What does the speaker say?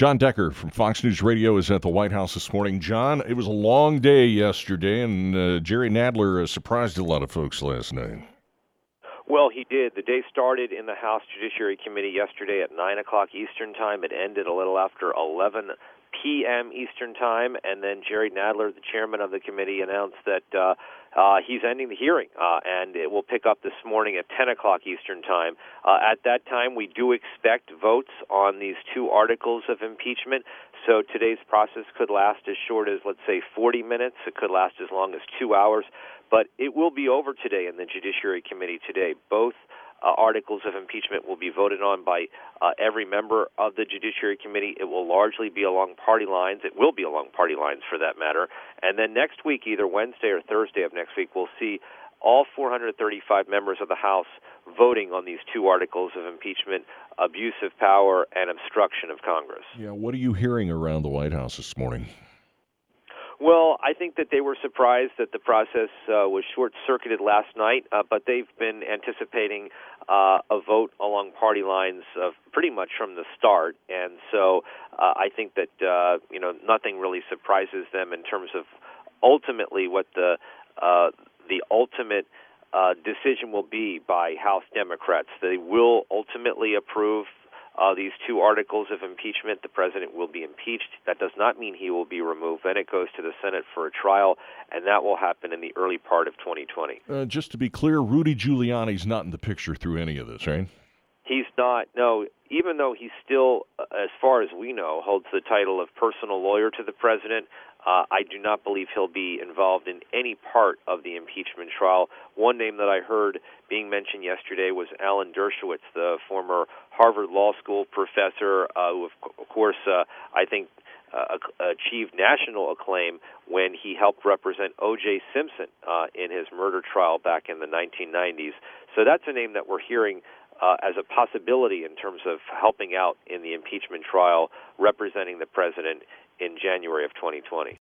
Jon Decker from Fox News Radio is at the White House this morning. John, it was a long day yesterday, and uh, Jerry Nadler uh, surprised a lot of folks last night. Well, he did. The day started in the House Judiciary Committee yesterday at 9 o'clock Eastern Time. It ended a little after 11 p.m. Eastern Time, and then Jerry Nadler, the chairman of the committee, announced that uh, uh, he's ending the hearing, uh, and it will pick up this morning at 10 o'clock Eastern Time. Uh, at that time, we do expect votes on these two articles of impeachment. So today's process could last as short as, let's say, 40 minutes. It could last as long as two hours. But it will be over today in the Judiciary Committee today. Both uh, articles of impeachment will be voted on by uh, every member of the Judiciary Committee. It will largely be along party lines. It will be along party lines, for that matter. And then next week, either Wednesday or Thursday of next week, we'll see all 435 members of the House voting on these two articles of impeachment abuse of power and obstruction of Congress. Yeah, what are you hearing around the White House this morning? Well, I think that they were surprised that the process uh, was short circuited last night, uh, but they've been anticipating uh, a vote along party lines of pretty much from the start. And so uh, I think that, uh, you know, nothing really surprises them in terms of ultimately what the, uh, the ultimate uh, decision will be by House Democrats. They will ultimately approve uh, these two articles of impeachment. The president will be impeached. That does not mean he will be removed. Then it goes to the Senate for a trial, and that will happen in the early part of 2020. Uh, just to be clear, Rudy Giuliani's not in the picture through any of this, right? He's not. No, even though he still, uh, as far as we know, holds the title of personal lawyer to the president, uh, I do not believe he'll be involved in any part of the impeachment trial. One name that I heard being mentioned yesterday was Alan Dershowitz, the former Harvard Law School professor, uh, who, of course, uh, I think uh, achieved national acclaim when he helped represent O.J. Simpson uh, in his murder trial back in the 1990s. So that's a name that we're hearing uh, as a possibility in terms of helping out in the impeachment trial, representing the president in January of 2020.